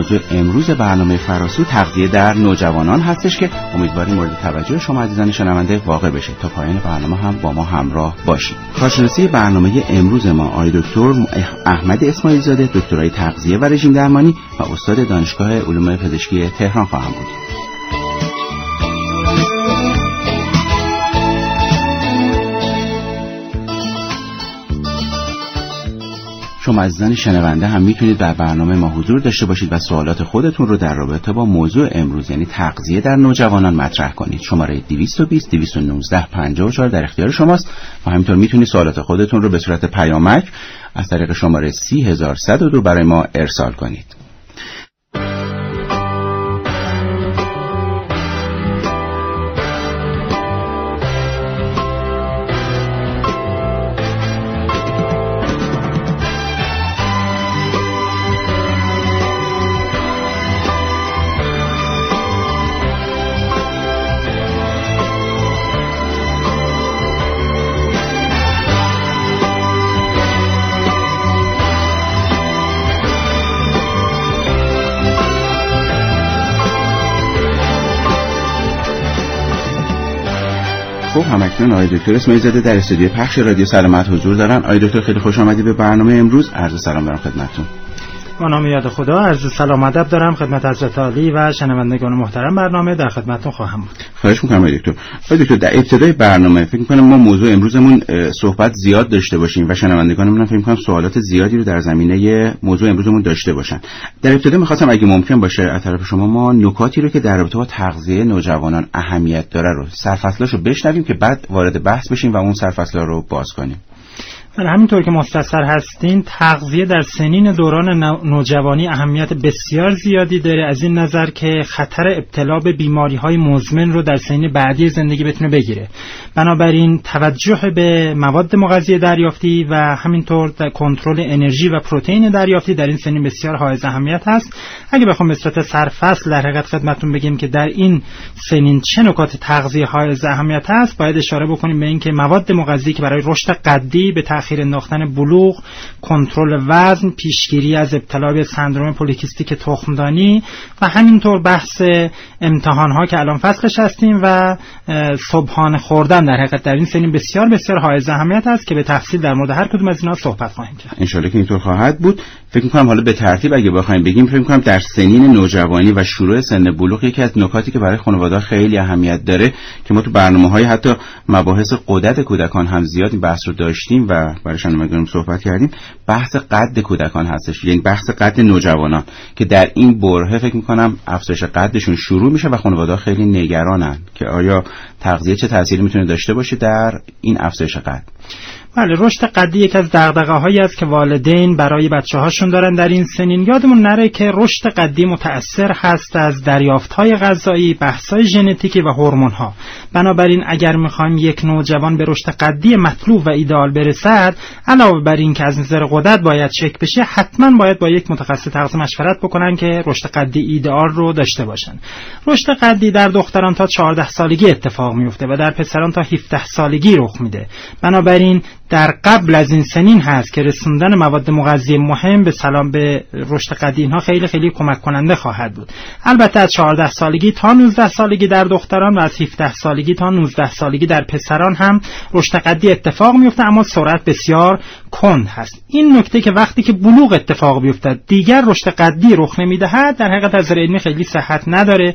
موضوع امروز برنامه فراسو تغذیه در نوجوانان هستش که امیدواریم مورد توجه شما عزیزان شنونده واقع بشه. تا پایان برنامه هم با ما همراه باشید. کارشناسی برنامه امروز ما آقای دکتر احمد اسماعیل زاده دکترای تغذیه و رژیم درمانی و استاد دانشگاه علوم پزشکی تهران خواهم بود. شما عزیزان شنونده هم می‌تونید در برنامه ما حضور داشته باشید و سوالات خودتون رو در رابطه با موضوع امروز یعنی تغذیه در نوجوانان مطرح کنید. شماره 220 219 54 در اختیار شماست. و همینطور می‌تونید سوالات خودتون رو به صورت پیامک از طریق شماره 3102 برای ما ارسال کنید. همکنون آقای دکتر اسماعیل زاده در استودیو پخش رادیو. سلامت حضور دارن. آقای دکتر خیلی خوش آمدید به برنامه امروز. عرض سلام دارم خدمتتون. با نام یاد خدا عرض سلام ادب دارم خدمت حضرت عالی و شنوندگان محترم. برنامه در خدمتتون خواهم بود. خواهش می‌کنم دکتر. آقای دکتر در ابتدای برنامه فکر می‌کنم ما موضوع امروزمون صحبت زیاد داشته باشیم و شنوندگانمون فکر می‌کنم سوالات زیادی رو در زمینه موضوع امروزمون داشته باشن. در ابتدا می‌خواستم اگه ممکن باشه از طرف شما ما نکاتی رو که در رابطه با تغذیه نوجوانان اهمیت داره رو سرفصلاشو بشنویم که بعد وارد بحث بشیم و اون سرفصلا رو باز کنیم. همینطور که مستثر هستین تغذیه در سنین دوران نوجوانی اهمیت بسیار زیادی داره. از این نظر که خطر ابتلا به بیماری های مزمن رو در سنین بعدی زندگی بتونه بگیره. بنابراین توجه به مواد مغذی دریافتی و همینطور در کنترل انرژی و پروتئین دریافتی در این سنین بسیار حائز اهمیت هست. اگه بخوام به صورت سرفصل در حقیقت خدمتتون بگیم که در این سنین چه نکات تغذیه حائز اهمیت هست باید اشاره بکنیم به اینکه مواد مغذی که برای رشد قدی به تأخیر انداختن بلوغ کنترل وزن پیشگیری از ابتلا به سندروم پولیکیستیک تخمدانی و همینطور بحث امتحان ها که الان فصلش هستیم و صبحانه خوردن. در حقیقت در این سنین بسیار بسیار حائز اهمیت است که به تفصیل در مورد هر کدوم از اینا صحبت خواهیم کرد. ان که اینطور خواهد بود. فکر می‌کنم حالا به ترتیب اگه بخوایم بگیم فکر می‌کنم در سنین نوجوانی و شروع سن بلوغ یکی از نکاتی که برای خانواده خیلی اهمیت داره که ما تو برنامه‌های حتی مباحث قدرت کودکان هم زیاد این بحث رو داشتیم و برای شنوندگان صحبت کردیم بحث قد کودکان هستش یعنی بحث قد نوجوانان که در این بره فکر می‌کنم افزایش قدشون شروع میشه و خانواده خیلی نگرانن که آیا تغذیه چه تأثیری می‌تونه داشته باشه در این افزایش قد. بله رشد قدی یک از دغدغه هایی است که والدین برای بچه هاشون دارن در این سنین. یادمون نره که رشد قدی متأثر هست از دریافت های غذایی بحث های ژنتیکی و هورمون ها بنابراین اگر می‌خوایم یک نوجوان به رشد قدی مطلوب و ایدئال برسد علاوه بر این که از نظر قدرت باید چک بشه حتما باید با یک متخصص تغذیه مشورت بکنن که رشد قدی ایدئال رو داشته باشن. رشد قدی در دختران تا 14 سالگی اتفاق میفته و در پسران تا 17 سالگی رخ میده. بنابراین در قبل از این سنین هست که رسوندن مواد مغذی مهم به سلام به رشد قدی اینها خیلی خیلی کمک کننده خواهد بود. البته از 14 سالگی تا 19 سالگی در دختران و از 17 سالگی تا 19 سالگی در پسران هم رشد قدی اتفاق میفته اما سرعت بسیار کند هست. این نکته که وقتی که بلوغ اتفاق بیفتد دیگر رشد قدی رخ نمی‌دهد در حقیقت از علمی خیلی صحت نداره.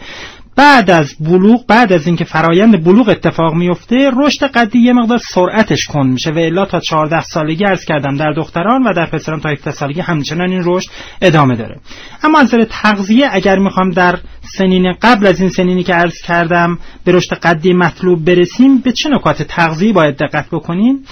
بعد از بلوغ بعد از اینکه فرایند بلوغ اتفاق میفته رشد قدی یه مقدار سرعتش کند میشه و الا تا 14 سالگی عرض کردم در دختران و در پسران تا 17 سالگی همچنان این رشد ادامه داره. اما از نظر تغذیه اگر می‌خوام در سنین قبل از این سنینی که عرض کردم به رشد قدی مطلوب برسیم به چه نکات تغذیه باید دقت بکنیم؟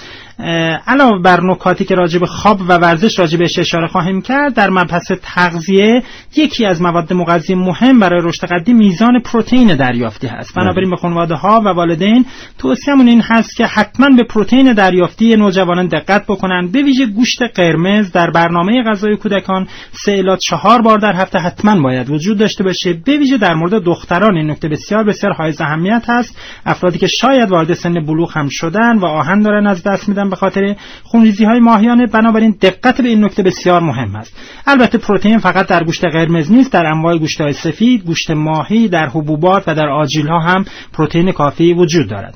علاوه بر نکاتی که راجب خواب و ورزش راجبش اشاره خواهیم کرد در مبحث تغذیه یکی از مواد مغذی مهم برای رشد قدی میزان پروتئین دریافتی هست. بنابراین به خانواده ها و والدین توصیه‌مون این هست که حتما به پروتئین دریافتی نوجوانان دقت بکنن. به ویژه گوشت قرمز در برنامه غذای کودکان سه الی چهار بار در هفته حتما باید وجود داشته باشه. به ویژه در مورد دختران این نکته بسیار بسیار حائز اهمیت هست. افرادی که شاید وارد سن بلوغ هم شدن و آهن دارن از دست میدن به خاطر خونریزی های ماهیانه بنابراین دقت به این نکته بسیار مهم است. البته پروتئین فقط در گوشت قرمز نیست در انواع گوشت های سفید گوشت ماهی در حبوبات و در آجیل ها هم پروتئین کافی وجود دارد.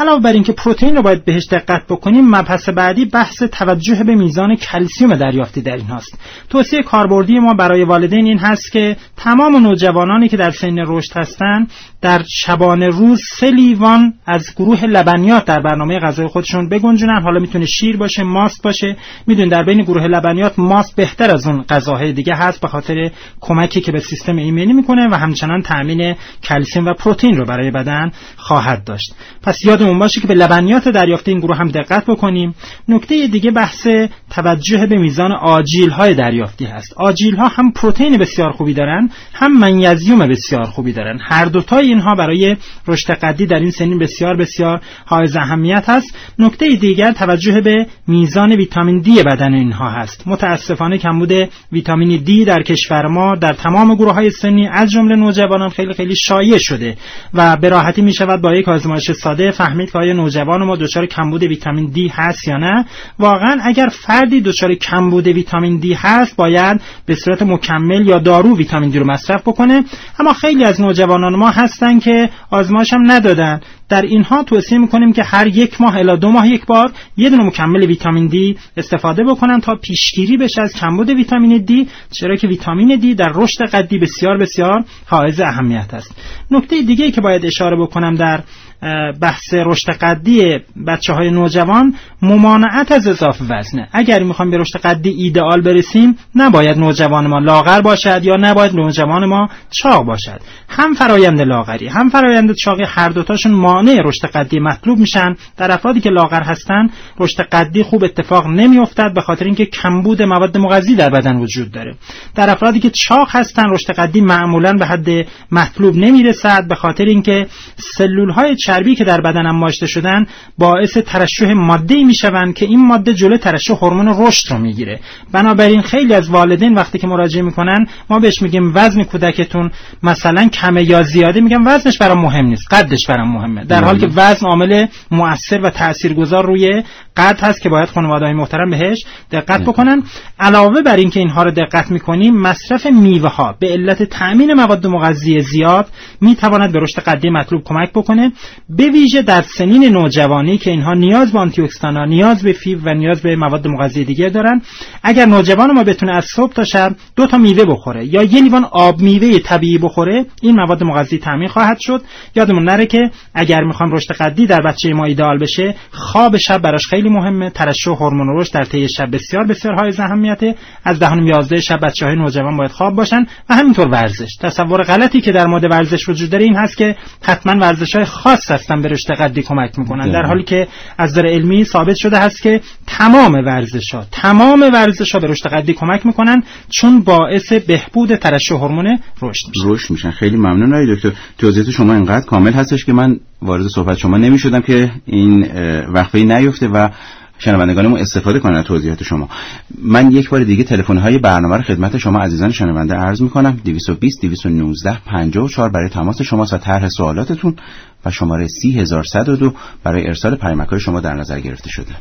علاوه بر اینکه پروتئین رو باید بهش دقت بکنیم مبحث بعدی بحث توجه به میزان کلسیوم دریافتی در این هست توصیه کاربردی ما برای والدین این هست که تمام نوجوانانی که در سن رشد هستند در شبانه روز سه لیوان از گروه لبنیات در برنامه غذای خودشون بگنجونن. حالا می‌تونه شیر باشه ماست باشه. میدون در بین گروه لبنیات ماست بهتر از اون غذاهای دیگه هست به خاطر کمکی که به سیستم ایمنی می‌کنه و همچنان تامین کلسیم و پروتئین رو برای بدن خواهد داشت. پس یادمون باشه که به لبنیات دریافته این گروه هم دقت بکنیم. نکته دیگه بحث توجه به میزان آجیل های دریافتی هست. آجیل ها هم پروتئین بسیار خوبی دارن هم منیزیم بسیار خوبی دارن. هر دوتای اینها برای رشد قدی در این سنین بسیار بسیار حائز اهمیت هست. نکته دیگر توجه به میزان ویتامین دی بدن اینها هست. متاسفانه کمبود ویتامین دی در کشور ما در تمام گروه های سنی از جمله نوجوانان خیلی خیلی شایع شده و به راحتی می شود با یک آزمایش ساده فهمید که آیا نوجوان ما دچار کمبود ویتامین دی هست یا نه. واقعا اگر فردی دچار کمبود ویتامین دی هست باید به صورت مکمل یا دارو ویتامین دی رو مصرف بکنه. اما خیلی از نوجوانان ما هستن که آزمایش هم ندادن. در اینها توصیه می‌کنیم که هر یک ماه الا دو ماه یک بار یه دونه مکمل ویتامین دی استفاده بکنن تا پیشگیری بشه از کمبود ویتامین دی چرا که ویتامین دی در رشد قدی بسیار بسیار حائز اهمیت است. نکته دیگه که باید اشاره بکنم در بحث رشد قدی بچه های نوجوان ممانعت از اضافه وزنه. اگر می‌خوایم به رشد قدی ایدئال برسیم نباید نوجوان ما لاغر باشد یا نباید نوجوان ما چاق باشد. هم فرایند لاغری هم فرایند چاقی هر دوتاشون مانع رشد قدی مطلوب میشن. در افرادی که لاغر هستن رشد قدی خوب اتفاق نمیافتد به خاطر اینکه کمبود مواد مغذی در بدن وجود داره. در افرادی که چاق هستن رشد قدی معمولا به حد مطلوب نمی‌رسد به خاطر اینکه سلول های چربی که در بدن انباشته شدن باعث ترشح ماده می‌شوند که این ماده جلو ترشح هورمون رشد رو می‌گیره. بنابراین خیلی از والدین وقتی که مراجعه می‌کنن ما بهش میگیم وزن کودکتون. مثلا کمه یا زیاده میگم وزنش برام مهم نیست قدش برام مهمه. در حالی که وزن عامل مؤثر و تاثیرگذار روی قد هست که باید خانواده های محترم بهش دقت بکنن. علاوه بر اینکه اینها رو دقت می‌کنیم مصرف میوه ها به علت تامین مواد مغذی زیاد می‌تواند به رشد قدی مطلوب کمک بکنه. به ویژه در سنین نوجوانی که اینها نیاز به آنتی ها نیاز به فیبر و نیاز به مواد مغذی دیگه دارن اگر نوجوان ما بتونه از صبح تا شب دو تا میوه بخوره یا یه لیوان آب میوه طبیعی بخوره این مواد مغذی تامین خواهد شد. یادمون نره که اگر می‌خوام رشد قدی در بچه ما ایدال بشه خواب شب براش خیلی مهمه. ترشح هورمون رشد در طی شب بسیار بسیار های اهمیته از دهم 11 شب بچه های نوجوان باید خواب باشن و همینطور ورزش. تصور غلطی که در مورد ورزش وجود داره این هست که حتما ورزش های خاص هستن به رشد قدی کمک می‌کنن. در حالی که از نظر علمی ثابت شده هست که تمام ورزش ها تمام ورزش ها به رشد قدی کمک می‌کنن چون باعث بهبود ترشح هورمون رشد میشن رشد میشن. خیلی ممنون آقای دکتر. توضیحات شما اینقدر کامل هستش که من وارد صحبت شما نمی‌شدم که این وقفه نیفته و شنوندگانمون استفاده کنن از توضیحات شما. من یک بار دیگه تلفن های برنامه رو خدمت شما عزیزان شنونده عرض می‌کنم. 220 219 54 برای تماس شما و طرح سوالاتتون و شماره 30102 برای ارسال پیامک شما در نظر گرفته شده.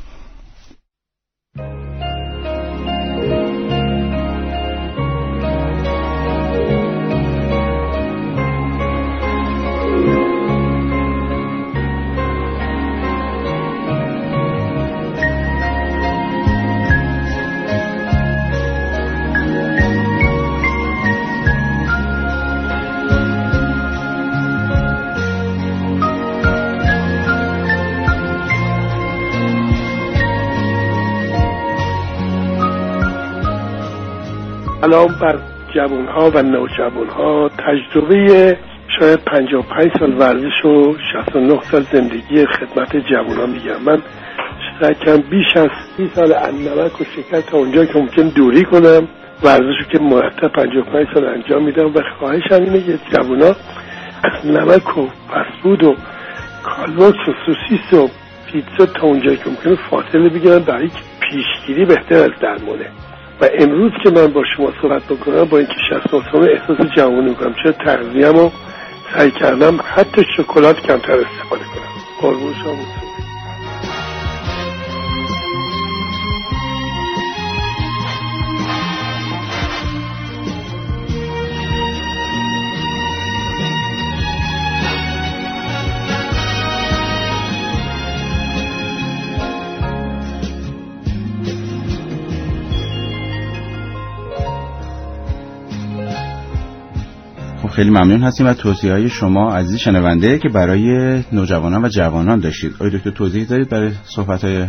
سلام بر جوان ها و نوجوان ها تجربه شاید 55 سال ورزش و 69 سال زندگی خدمت جوان ها میگم. من کم بیش از 30 سال نمک و شکر تا اونجا که ممکن دوری کنم. ورزش رو که مرتب 55 سال انجام میدم و خواهشم اینه که جوان ها از نمک و فست فود و کالباس و سوسیس و پیتزا تا اونجایی که ممکنه فاصله بگیرن برای پیشگیری بهتر از درمانه. و امروز که من با شما صحبت بکنم با اینکه 60 سال احساس جوانی می‌کنم چرا تغذیه‌مو رو سعی کردم حتی شکلات کمتر استفاده کنم. قربون شما. خیلی ممنون هستیم و توضیح های شما عزیز شنونده که برای نوجوانان و جوانان داشتید. آقای دکتر توضیح دارید برای صحبت های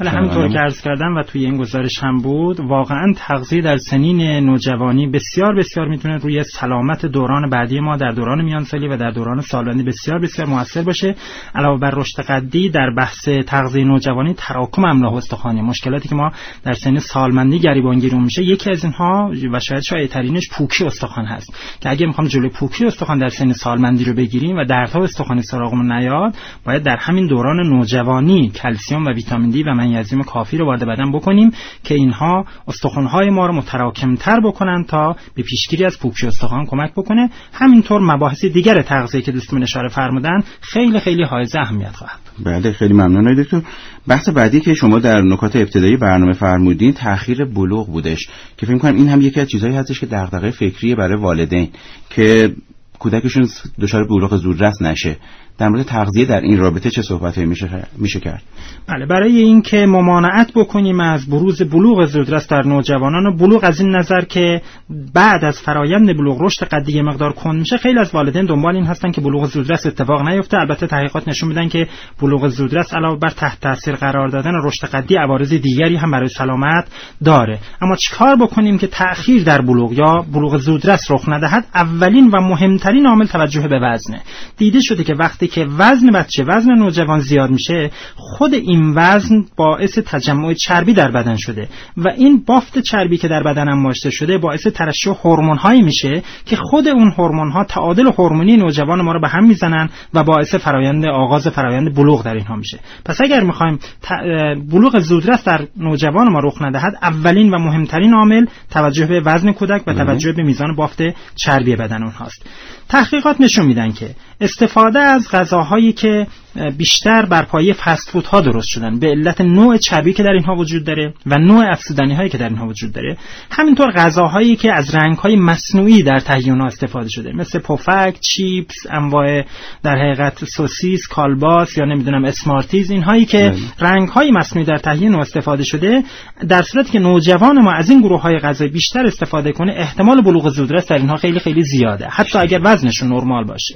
ولی همینطور که عرض کردم و توی این گزارش هم بود. واقعا تغذیه در سنین نوجوانی بسیار بسیار می‌تونه روی سلامت دوران بعدی ما در دوران میانسالی و در دوران سالانی بسیار بسیار موثر باشه. علاوه بر رشد قدی در بحث تغذیه نوجوانی تراکم املاح استخوانی مشکلاتی که ما در سن سالمندی گریبانگیرون میشه یکی از اینها و شاید شایع‌ترینش پوکی استخوان هست. که اگه می‌خوام جلوی پوکی استخوان در سن سالمندی رو بگیریم و دردها استخوانی سراغمون نیاد باید در همین دوران نوجوانی کلسیم و ویتامین دی و منیزیم کافی رو وارد بدن بکنیم که اینها استخوان‌های ما رو متراکمتر بکنن تا به پیشگیری از پوکی استخوان کمک بکنه. همینطور مباحث دیگر تغذیه که دوستمون اشاره فرمودن خیلی خیلی حائز اهمیت خواهد. بله خیلی ممنون. دکتر بحث بعدی که شما در نکات ابتدایی برنامه فرمودین تاخیر بلوغ بودش که فکر کنم این هم یکی از چیزهایی هستش که دغدغه فکری برای والدین که کودکشون دچار بلوغ زودرس نشه. در مورد تغذیه در این رابطه چه صحبت میشه میشه کرد؟ بله برای اینکه ممانعت بکنیم از بروز بلوغ زودرس در نوجوانان و بلوغ از این نظر که بعد از فرایند بلوغ رشد قدی مقدار کند میشه خیلی از والدین دنبال این هستن که بلوغ زودرس اتفاق نیفته. البته تحقیقات نشون میدن که بلوغ زودرس علاوه بر تحت تاثیر قرار دادن رشد قدی عوارض دیگری هم برای سلامت داره. اما چیکار بکنیم که تأخیر در بلوغ یا بلوغ زودرس رخ ندهد؟ اولین و مهمترین عامل توجه به وزنه. دیده شده که وقتی که وزن بچه وزن نوجوان زیاد میشه خود این وزن باعث تجمع چربی در بدن شده و این بافت چربی که در بدن انباشته شده باعث ترشح هورمون هایی میشه که خود اون هورمون ها تعادل هورمونی نوجوان ما رو به هم می‌زنن و باعث فرایند آغاز فرایند بلوغ در اینها میشه. پس اگر می‌خوایم بلوغ زودرس در نوجوان ما رخ ندهد اولین و مهمترین عامل توجه به وزن کودک و توجه به میزان بافت چربی بدن اونهاست. تحقیقات نشون میدن که استفاده از غذاهایی که بیشتر بر پایه فست ها درست شدن. به علت نوع چربی که در اینها وجود داره و نوع افزودنی هایی که در اینها وجود داره. همینطور غذاهایی که از رنگ های مصنوعی در تهیه استفاده شده. مثل پفک، چیپس، انواع در حقیقت سوسیس، کالباس یا نمی‌دونم اسمارتیز. اینهایی که بله. رنگ های مصنوعی در تهیه استفاده شده در صورتی که نوجوان ما از این گروه های غذایی بیشتر استفاده کنه احتمال بلوغ زودرس در اینها خیلی خیلی زیاده. حتی اگر وزنشون نرمال باشه.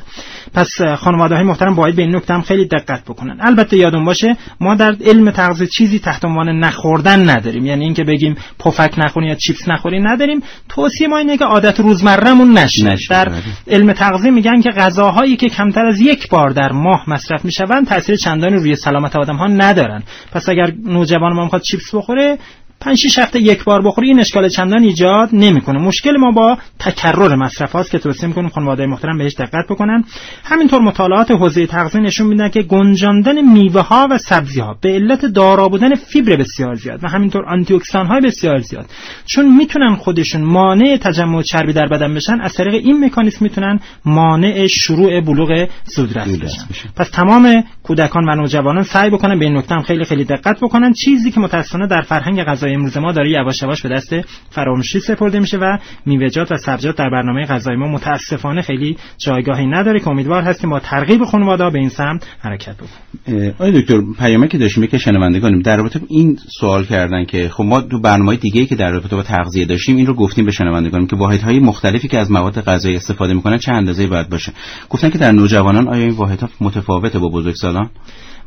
پس خانواده های محترم باید به این نکته هم خیلی دقت بکنن. البته یادون باشه ما در علم تغذیه چیزی تحت عنوان نخوردن نداریم. یعنی اینکه بگیم پفک نخورین یا چیپس نخورین نداریم. توصیه ما اینه که عادت روزمرهمون نشه, نشه. در علم تغذیه میگن که غذاهایی که کمتر از یک بار در ماه مصرف می‌شوند تاثیر چندانی روی سلامت آدم ها ندارن. پس اگر نوجوان ما می‌خواد چیپس بخوره پنج شش هفته یک بار بخوری این اشکال چندان ایجاد نمی‌کنه. مشکل ما با تکرر مصرف هاست که توصیه می‌کنیم خانواده محترم بهش دقت بکنن. همینطور مطالعات حوزه تغذیه نشون میدن که گنجاندن میوه ها و سبزی ها به علت دارا بودن فیبر بسیار زیاد و همینطور آنتی اکسیدان های بسیار زیاد. چون می‌تونن خودشون مانع تجمع چربی در بدن بشن از طریق این مکانیزم می‌تونن مانع شروع بلوغ زودرس بشن. پس تمام کودکان و نوجوانان سعی بکنن به این نکته خیلی خیلی دقت بکنن. چیزی که متأسفانه در فرهنگ غذایی امروز ما داره یواش یواش به دست فراموشی سپرده میشه و میوه‌جات و سبزیجات در برنامه غذایی ما متاسفانه خیلی جایگاهی نداره که امیدوار هستیم با ترغیب خانواده به این سمت حرکت بکنیم. آقای دکتر پیامی که داشتیم که شنوندگانیم. در رابطه این سوال کردن که خب ما تو برنامه دیگه که در رابطه با تغذیه داشتیم این رو گفتیم به شنوندگانیم که واحدهای مختلفی که از مواد غذایی استفاده می‌کنن چه اندازه باید باشه. گفتن که در نوجوانان آیا این واحدها متفاوته با بزرگسالان؟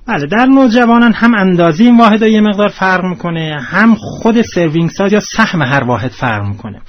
بله در نوجوانان هم اندازه این واحد یه مقدار فرق می‌کنه هم خود سروینگ ساز یا سهم هر واحد فرق می‌کنه.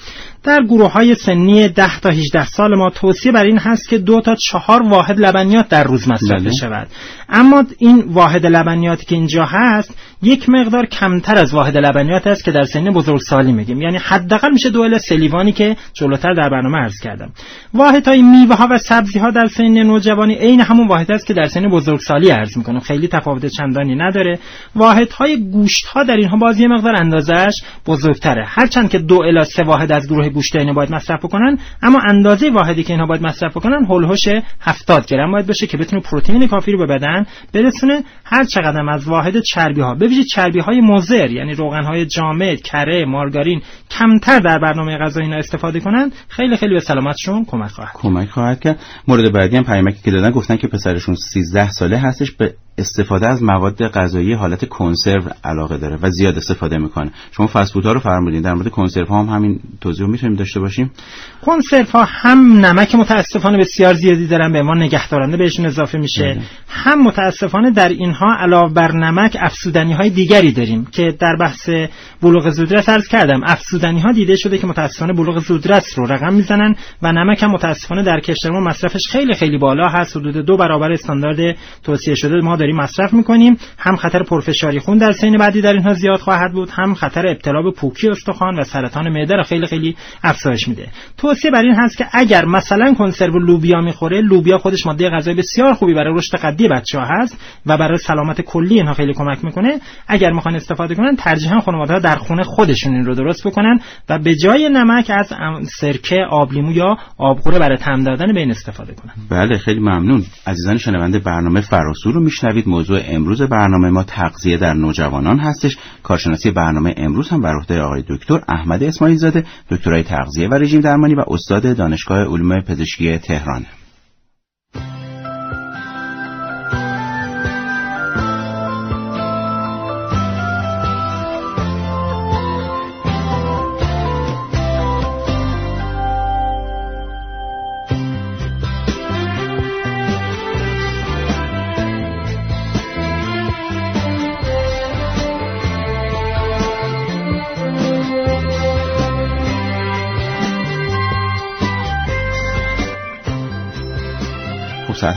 در گروه های سنی 10 تا 18 سال ما توصیه بر این هست که دو تا چهار واحد لبنیات در روز مصرف بله. شود اما این واحد لبنیاتی که اینجا هست یک مقدار کمتر از واحد لبنیات است که در سن بزرگسالی میگیم. یعنی حداقل میشه دو الی لیوانی که جلوتر در برنامه عرض کردم. واحدهای میوه ها و سبزی ها در سن نوجوانی عین همون واحد است که در سن بزرگسالی عرض می‌کنم. خیلی تفاوت چندانی نداره. واحدهای گوشت ها در اینها باز یه مقدار اندازش بزرگتره. هرچند که دو الی سه واحد از گروه گوشت اینو باید مصرف بکنن اما اندازه واحدی که اینها باید مصرف بکنن هولوش 70 گرم باید باشه که بتونه پروتئین کافی رو به بدن برسونه هر چقدر از واحد چربی ها ببینید چربی های مضر یعنی روغن های جامد کره مارگارین کمتر در برنامه غذایی اینا استفاده کنن خیلی خیلی به سلامتشون کمک خواهد کمک خواهد کرد. مورد بعدی هم پیامکی که دادن گفتن که پسرشون 13 ساله هستش به استفاده از مواد غذایی حالت کنسرو علاقه داره و زیاد استفاده می‌کنه. شما فست ها رو فرمودین در مورد کنسرو ها هم همین توضیح رو می‌تونیم داشته باشیم. کنسرو ها هم نمک متاسفانه بسیار زیادی دارن به ما نگهدارنده بهشون اضافه میشه. بله. هم متاسفانه در اینها علاوه بر نمک افسودنی های دیگری داریم که در بحث بلوغ زودرس عرض کردم. افسودنی ها دیده شده که متاسفانه بلوغ زودرس رو رقم می‌زنن و نمک هم متاسفانه در کشور ما مصرفش خیلی خیلی بالا هست. حدود دو برابر استاندارد توصیه شده ما داریم. مصرف می‌کنیم. هم خطر پرفشاری خون در سین بعدی در اینها زیاد خواهد بود. هم خطر ابتلا به پوکی استخوان و سرطان معده را خیلی خیلی افزایش میده. توصیه بر این هست که اگر مثلا کنسرو لوبیا می‌خوره لوبیا خودش ماده غذایی بسیار خوبی برای رشد قدی بچه‌ها هست و برای سلامت کلی اینها خیلی کمک می‌کنه. اگر می‌خوان استفاده کنن ترجیحاً خانواده‌ها در خونه خودشون این رو درست بکنن و به جای نمک از سرکه آبلیمو یا آبقوره برای طعم دادن به این استفاده کنن. بله خیلی ممنون. عزیزان شنونده برنامه فراسو رو موضوع امروز برنامه ما تغذیه در نوجوانان هستش. کارشناسی برنامه امروز هم بر عهده آقای دکتر احمد اسماعیل زاده دکترای تغذیه و رژیم درمانی و استاد دانشگاه علوم پزشکی تهران.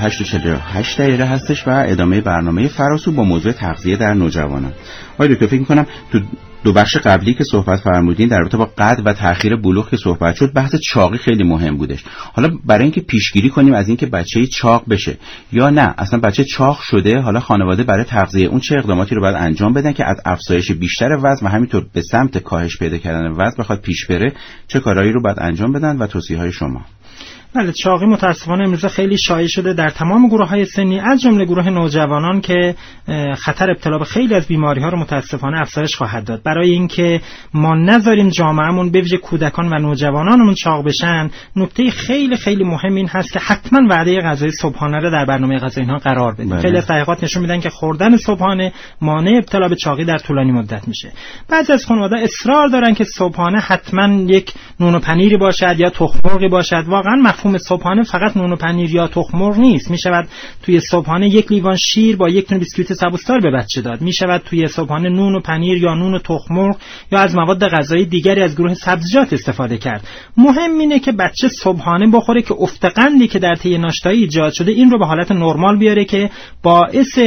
ساعت 8 دقیقه هستش و ادامه برنامه فراسو با موضوع تغذیه در نوجوانان. آقای دکتر فکر می‌کنم تو دو بخش قبلی که صحبت فرمودین در رابطه با قد و تاخیر بلوغ که صحبت شد بحث چاقی خیلی مهم بودش. حالا برای اینکه پیشگیری کنیم از اینکه بچه چاق بشه یا نه اصلا بچه چاق شده حالا خانواده برای تغذیه اون چه اقداماتی رو باید انجام بدن که از افزایش بیشتر وزن و همینطور به سمت کاهش پیدا کردن وزن بخواد پیش بره چه کارهایی رو باید انجام بدن و توصیه های شما. بله چاقی متاسفانه امروز خیلی شایع شده در تمام گروه های سنی از جمله گروه نوجوانان که خطر ابتلا به خیلی از بیماری ها رو متاسفانه افزایش خواهد داد. برای اینکه ما نذاریم جامعهمون به ویژه کودکان و نوجوانانمون چاق بشن نکته خیلی خیلی مهم این هست که حتما وعده غذای صبحانه رو در برنامه غذایی ها قرار بدیم. بله. خیلی از تحقیقات نشون میدن که خوردن صبحانه مانع ابتلا به چاقی در طولانی مدت میشه. بعضی از خانواده اصرار دارن که صبحانه حتما یک نون و پنیری باشد یا تخم باشد. واقعا مفهوم صبحانه فقط نون و پنیر یا تخم مرغ نیست. می شود توی صبحانه یک لیوان شیر با یک تن بیسکویت سبوستار به بچه داد. می شود توی صبحانه نون و پنیر یا نون و تخم مرغ یا از مواد غذایی دیگری از گروه سبزیجات استفاده کرد. مهم اینه که بچه صبحانه بخوره که افتقندی که در طی ناشتایی ایجاد شده این رو به حالت نرمال بیاره که باعث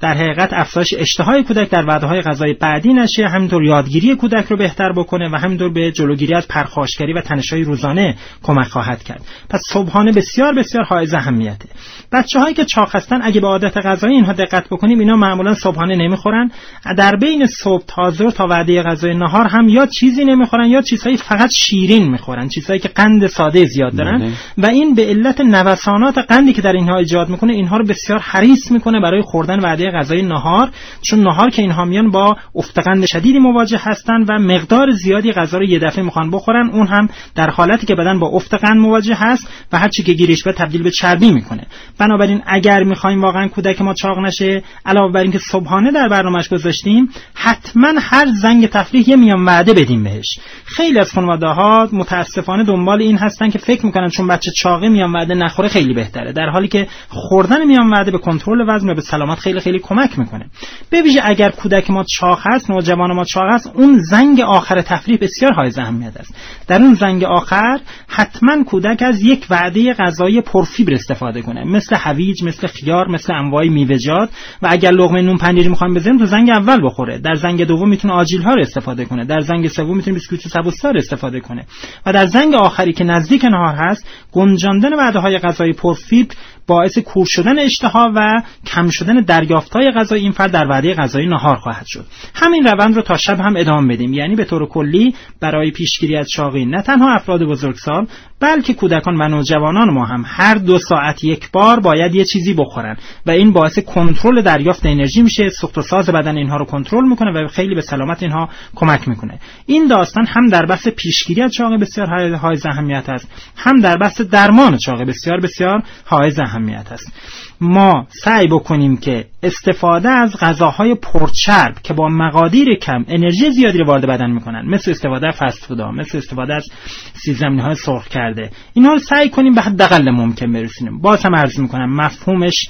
در حقیقت افزایش اشتهای کودک در وعده های غذایی بعدی نشه. همینطور یادگیری کودک رو بهتر بکنه و همینطور به جلوگیری از پرخاشگری و تنش‌های روزانه کمک خواهد کرد. پس صبحانه بسیار بسیار حائز اهمیته. بچه هایی که چاق هستن اگه به عادت غذایی اینها دقت بکنیم اینا معمولا صبحانه نمی‌خورن. در بین صبح تا ظهر تا وعده غذای نهار هم یا چیزی نمی‌خورن یا چیزهایی فقط شیرین می‌خورن چیزهایی که قند ساده زیاد دارن. بله. و این به علت نوسانات قندی که در اینها ایجاد می‌کنه اینها رو بسیار حریص می‌کنه برای خوردن وعده غذای نهار. چون نهار که اینها میان با افتقند شدیدی مواجه هستن و مقدار زیادی غذا رو یه دفعه می‌خوان بخورن. اون هم در حالتی که بدن با افتقند مواجه هست. و هر چی که گیرش به تبدیل به چربی می‌کنه. بنابراین اگر می‌خوایم واقعا کودک ما چاق نشه علاوه بر اینکه صبحانه در برنامهش گذاشتیم حتما هر زنگ تفریح یه میان وعده بدیم بهش. خیلی از خانواده ها متاسفانه دنبال این هستن که فکر می‌کنن چون بچه چاقه میان وعده نخوره خیلی بهتره. در حالی که خوردن میان وعده به کنترل وزن و به سلامت خیلی خیلی کمک می‌کنه. ببیشه اگر کودک ما چاق هست نوجوان ما چاق هست اون زنگ آخر تفریح بسیار های اهمیت است. در اون زنگ آخر حتما کودک از یک وعده غذایی پرفیبر استفاده کنه. مثل هویج مثل خیار مثل انواع میوه‌جات. و اگر لقمه نون پنیری می‌خوام بزنیم تو زنگ اول بخوره. در زنگ دوم می‌تونه آجیل ها رو استفاده کنه. در زنگ سوم می‌تونه بیسکویت سبوسدار استفاده کنه. و در زنگ آخری که نزدیک نهار هست گنجاندن وعده های غذایی پرفیبر باعث کور شدن اشتها و کم شدن دریافتهای غذایی این فرد در وعده غذایی نهار خواهد شد. همین روند رو تا شب هم ادامه بدیم. یعنی به طور کلی برای پیشگیری از چاقی نه تنها افراد بزرگسال بلکه کودکان و نوجوانان ما هم هر دو ساعت یک بار باید یه چیزی بخورن و این باعث کنترل دریافت انرژی میشه. سوخت و ساز بدن اینها رو کنترل می‌کنه و خیلی به سلامت اینها کمک می‌کنه. این داستان هم در بحث پیشگیری از چاقی بسیار های اهمیت است. هم در بحث درمان چاقی بسیار بسیار های اهمیت است. ما سعی بکنیم که استفاده از غذاهای پرچرب که با مقادیر کم انرژی زیادی رو وارد بدن می‌کنن مثل استفاده از فست فودا مثل استفاده از سیزمینی های سرخ کرده. اینها رو سعی کنیم به حداقل ممکن برسونیم. باز هم عرض می‌کنم مفهومش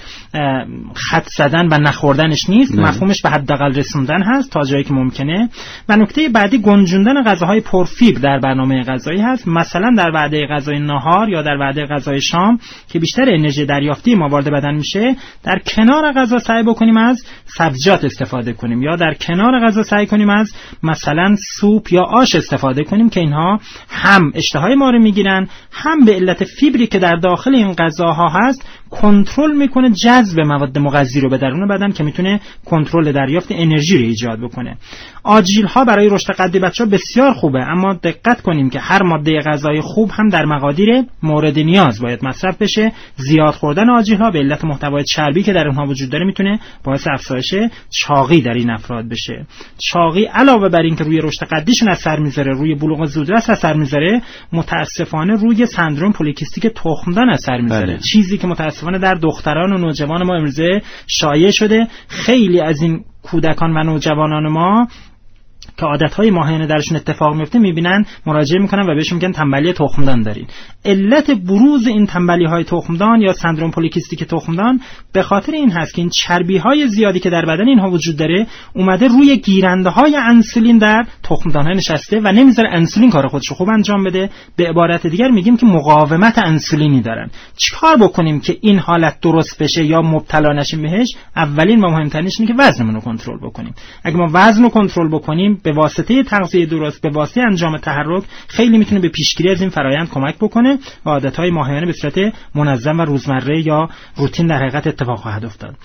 خط زدن و نخوردنش نیست. نه. مفهومش به حداقل رسوندن هست تا جایی که ممکنه. و نکته بعدی گنجوندن غذاهای پرفیبر در برنامه غذایی هست. مثلا در وعده غذای نهار یا در وعده غذای شام که بیشتر انرژی دریافتی وارد بدن میشه در کنار غذا سعی بکنیم از سبزیجات استفاده کنیم یا در کنار غذا سعی کنیم از مثلا سوپ یا آش استفاده کنیم که اینها هم اشتهای ما رو می‌گیرن هم به علت فیبری که در داخل این غذاها هست کنترل می‌کنه جذب مواد مغذی رو به درون بدن که می‌تونه کنترل دریافت انرژی رو ایجاد بکنه. آجیل ها برای رشد قدی بچه ها بسیار خوبه اما دقت کنیم که هر ماده غذایی خوب هم در مقادیر مورد نیاز باید مصرف بشه. زیاد خوردن آجیل ها به علت محتوای چربی که در اونها وجود داره می‌تونه باعث افزایش چاقی در این افراد بشه. چاقی علاوه بر اینکه روی رشد قدیشون اثر می‌ذاره روی بلوغ زودرس اثر می‌ذاره متاسفانه روی سندروم پولیکیستیک تخمدان اثر می‌ذاره. بله. چیزی که متاسفانه در دختران و نوجوان ما امروزه شایع شده. خیلی از این کودکان و نوجوانان ما که عادتهای ماهیانه درشون اتفاق میفته می‌بینن مراجعه می‌کنن و بهشون میگن تنبلی تخمدان دارین. علت بروز این تنبلی های تخمدان یا سندروم پولیکیستیک تخمدان به خاطر این هست که این چربی های زیادی که در بدن اینها وجود داره اومده روی گیرنده های انسولین در تخمدان های نشسته و نمی‌ذاره انسولین کار خودش خوب انجام بده. به عبارت دیگر میگیم که مقاومت انسولینی دارن. چیکار بکنیم که این حالت درست بشه یا مبتلا نشیم بهش؟ اولین و مهمترینش اینه که وزنمون رو کنترل بکنیم. اگه ما وزن رو کنترل بکنیم به واسطه تغذیه درست به واسطه انجام تحرک خیلی می‌تونه به پیشگیری از این فرایند کمک بکنه و عادتهای ماهیانه به صورت منظم و روزمره یا روتین در حقیقت اتفاق خواهد افتاد.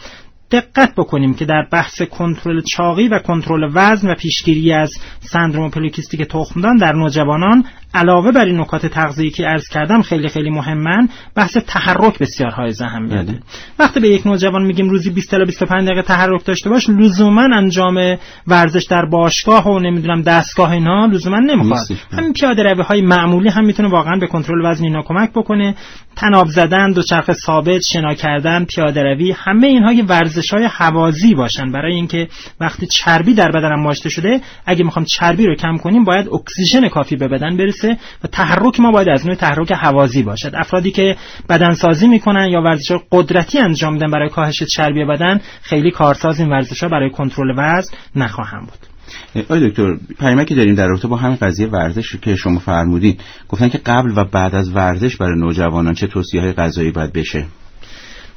دقت بکنیم که در بحث کنترل چاقی و کنترل وزن و پیشگیری از سندروم پلیکیستیک تخمدان در نوجوانان علاوه بر این نکات تغذیه‌ای که عرض کردم خیلی خیلی مهمن بحث تحرک بسیار های اهمیته بله. وقتی به یک نوجوان میگیم روزی 20 تا 25 دقیقه تحرک داشته باش لزوما انجام ورزش در باشگاه و نمی‌دونم دستگاه اینا لزوما نمی‌خواد. همین پیاده روی های معمولی هم می‌تونه واقعا به کنترل وزن اینا کمک بکنه. تناب زدن دوچرخه ثابت شنا کردن پیاده روی همه اینها یه ورزش های حوازی باشن. برای اینکه وقتی چربی در بدنم ماشته شده اگه می‌خوام چربی رو کم کنیم باید اکسیژن کافی به بدن برسه. و تحرک ما باید از نوع تحرک حوازی باشد. افرادی که بدن سازی می‌کنن یا ورزش قدرتی انجام میدن برای کاهش چربی بدن خیلی کارساز این ورزش ها برای کنترل وزن نخواهم بود. آقای دکتر پیامکی که داریم در رابطه با همین قضیه ورزش که شما فرمودین گفتن که قبل و بعد از ورزش برای نوجوانان چه توصیه های غذایی باید بشه؟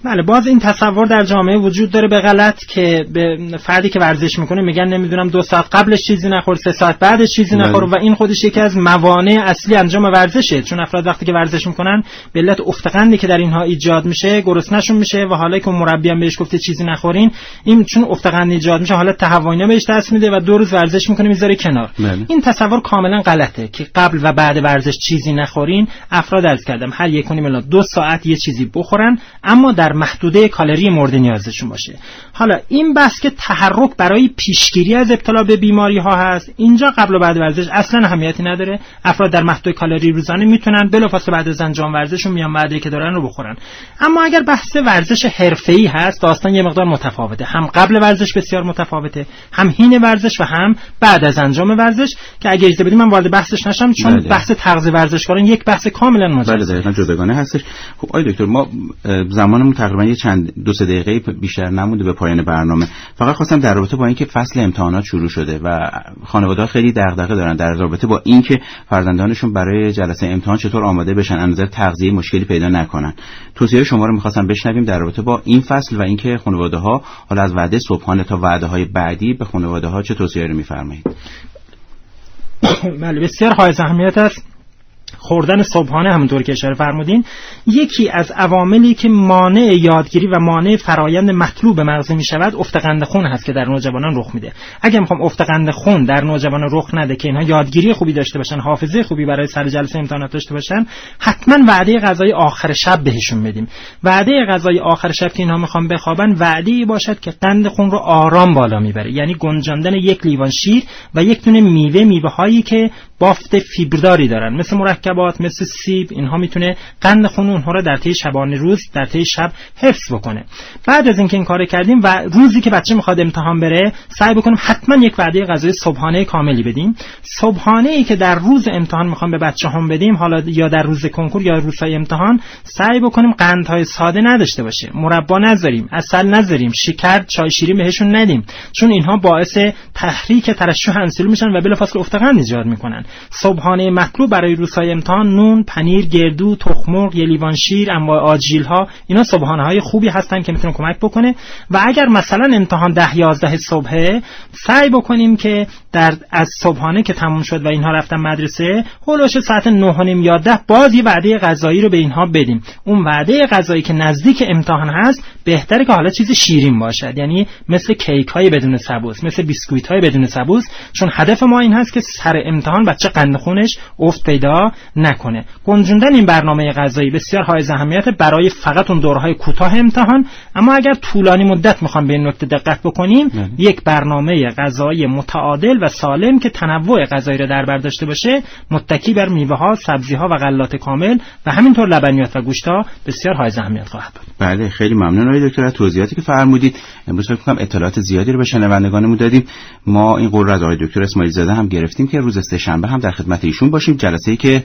بله باز این تصور در جامعه وجود داره به غلط که به فردی که ورزش می‌کنه میگن نمی‌دونم دو ساعت قبلش چیزی نخور سه ساعت بعدش چیزی بله. نخور و این خودش یکی از موانع اصلی انجام ورزشه چون افراد وقتی که ورزش می‌کنن به علت افتقندی که در اینها ایجاد میشه گرسنهشون میشه و حالا که مربی هم بهش گفته چیزی نخورین این چون افتقند ایجاد میشه حالا تهوعی بهش دست میده و دو روز ورزش می‌کنه می‌ذاره کنار بله. این تصور کاملا غلطه که قبل و بعد ورزش چیزی نخورین افراد عرض کردم هر یک دو ساعت یه چیزی بخورن اما در محدوده کالری مورد نیازشون باشه. حالا این بحث که تحرک برای پیشگیری از ابتلا به بیماری ها هست اینجا قبل و بعد ورزش اصلا اهمیتی نداره. افراد در محدوده کالری روزانه می‌تونن بلافاصله بعد از انجام ورزششون میان وعده که دارن رو بخورن. اما اگر بحث ورزش حرفه‌ای هست داستان یه مقدار متفاوته. هم قبل ورزش بسیار متفاوته هم حین ورزش و هم بعد از انجام ورزش. که اگه اجازه بدید من وارد بحثش نشم چون بله. بحث تغذیه ورزشکاران یک بحث کاملا مجزا بله جداگانه هستش. خب آقای دکتر ما زمانمون تقریبا یه چند دو سه دقیقه بیشتر نمونده به پایان برنامه. فقط خواستم در رابطه با اینکه فصل امتحانات شروع شده و خانواده خیلی دغدغه دارن در رابطه با اینکه فرزندانشون برای جلسه امتحان چطور آماده بشن از نظر تغذیه مشکلی پیدا نکنن. توصیه شما رو می‌خواستم بشنویم در رابطه با این فصل و اینکه خانواده ها حالا از وعده صبحانه تا وعده های بعدی به خانواده ها چه توصیه رو میفرمایید؟ بله بسیار های اهمیت است. خوردن صبحانه همونطور که اشاره فرمودین یکی از عواملی که مانع یادگیری و مانع فرایند مطلوب مغزی می شود افت قند خون هست که در نوجوانان رخ میده. اگر می‌خوام افت قند خون در نوجوانان رخ نده که اینها یادگیری خوبی داشته باشن حافظه خوبی برای سر جلسه امتحانات داشته باشن حتما وعده غذای آخر شب بهشون بدیم وعده غذای آخر شب که اینها می‌خوام بخوابن وعده باشد که قند خون رو آرام بالا می‌بره. یعنی گنجاندن یک لیوان شیر و یک دونه میوه میوه هایی که بافت فیبرداری دارن. مثل مرکبات مثل سیب اینها می‌تونه قند خون اونها رو در طی شبانه روز در طی شب حفظ بکنه. بعد از اینکه این کار کردیم و روزی که بچه می‌خواد امتحان بره سعی بکنیم حتما یک وعده غذای صبحانه کاملی بدیم. صبحانه ای که در روز امتحان می‌خوام به بچه هم بدیم حالا یا در روز کنکور یا روزهای امتحان سعی بکنیم قندهای ساده نداشته باشه. مربا نذاریم اصل نذاریم شکر چای شیرین بهشون ندیم. چون اینها باعث تحریک ترشح انسولین میشن و بلافاصله افت قند ایجاد می‌کنن. صبحانه مطلوب برای روزهای امتحان نون پنیر گردو تخمرغ یه لیوان شیر انواع آجیل ها اینا صبحانه های خوبی هستن که می‌تونه کمک بکنه. و اگر مثلا امتحان ده یازده صبحه سعی بکنیم که در از صبحانه که تموم شد و اینها رفتن مدرسه هولوش ساعت 9 یا ده باز یه وعده غذایی رو به اینها بدیم. اون وعده غذایی که نزدیک امتحان هست بهتره که حالا چیز شیرین باشد. یعنی مثل کیک های بدون سبوس مثل بیسکویت های بدون سبوس چون هدف ما این هست که سر امتحان بچه قند خونش افت پیدا نکنه. گنجوندن این برنامه غذایی بسیار های اهمیت برای فقط اون دورهای کوتاه امتحان. اما اگر طولانی مدت می‌خوام به این نکته دقت بکنیم نه. یک برنامه غذایی متعادل و سالم که تنوع غذایی را در بر داشته باشه متکی بر میوه ها سبزی ها و غلات کامل و همینطور لبنیات و گوشت ها بسیار های اهمیت خواهد بود بله خیلی ممنون آقای دکتر از توضیحاتی که فرمودید. امروز فکر کنم اطلاعات زیادی رو به شنوندگانمون دادیم. ما این قول از آقای دکتر اسماعیل زاده هم گرفتیم که روز سهشنبه هم در خدمت ایشون باشیم. جلسه ای که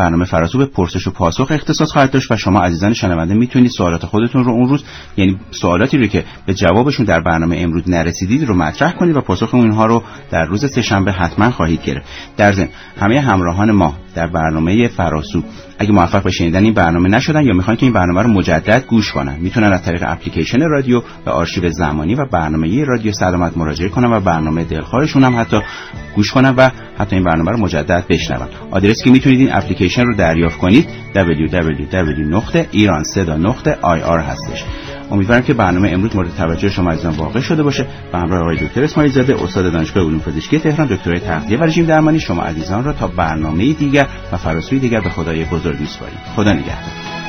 برنامه فراسو به پرسش و پاسخ اختصاص خواهد داشت و شما عزیزان شنونده می‌تونید سوالات خودتون رو اون روز یعنی سوالاتی رو که به جوابشون در برنامه امروز نرسیدید رو مطرح کنید و پاسخ اونها رو در روز سهشنبه حتما خواهید گرفت. در ضمن همه همراهان ما در برنامه فراسو اگه موفق به شنیدن این برنامه نشدن یا می‌خوان که این برنامه رو مجدد گوش کنن می‌تونن از طریق اپلیکیشن رادیو و آرشیو زمانی و برنامه رادیو سلامت مراجعه کنن و برنامه دلخواهشون هم حتی گوش کنن و حتی این برنامه رو مجدد بشنون. آدرسی که می‌تونید این اپلیکیشن رو دریافت کنید. www.iranseda.ir هستش. امیدوارم که برنامه امروز مورد توجه شما عزیزان واقع شده باشه. و همراه آقای دکتر اسماعیل زاده استاد دانشگاه علوم پزشکی تهران دکترای تغذیه و رژیم درمانی شما عزیزان را تا برنامه دیگر و فراسوی دیگر به خدای بزرگ میسپاریم. خدا نگهدار.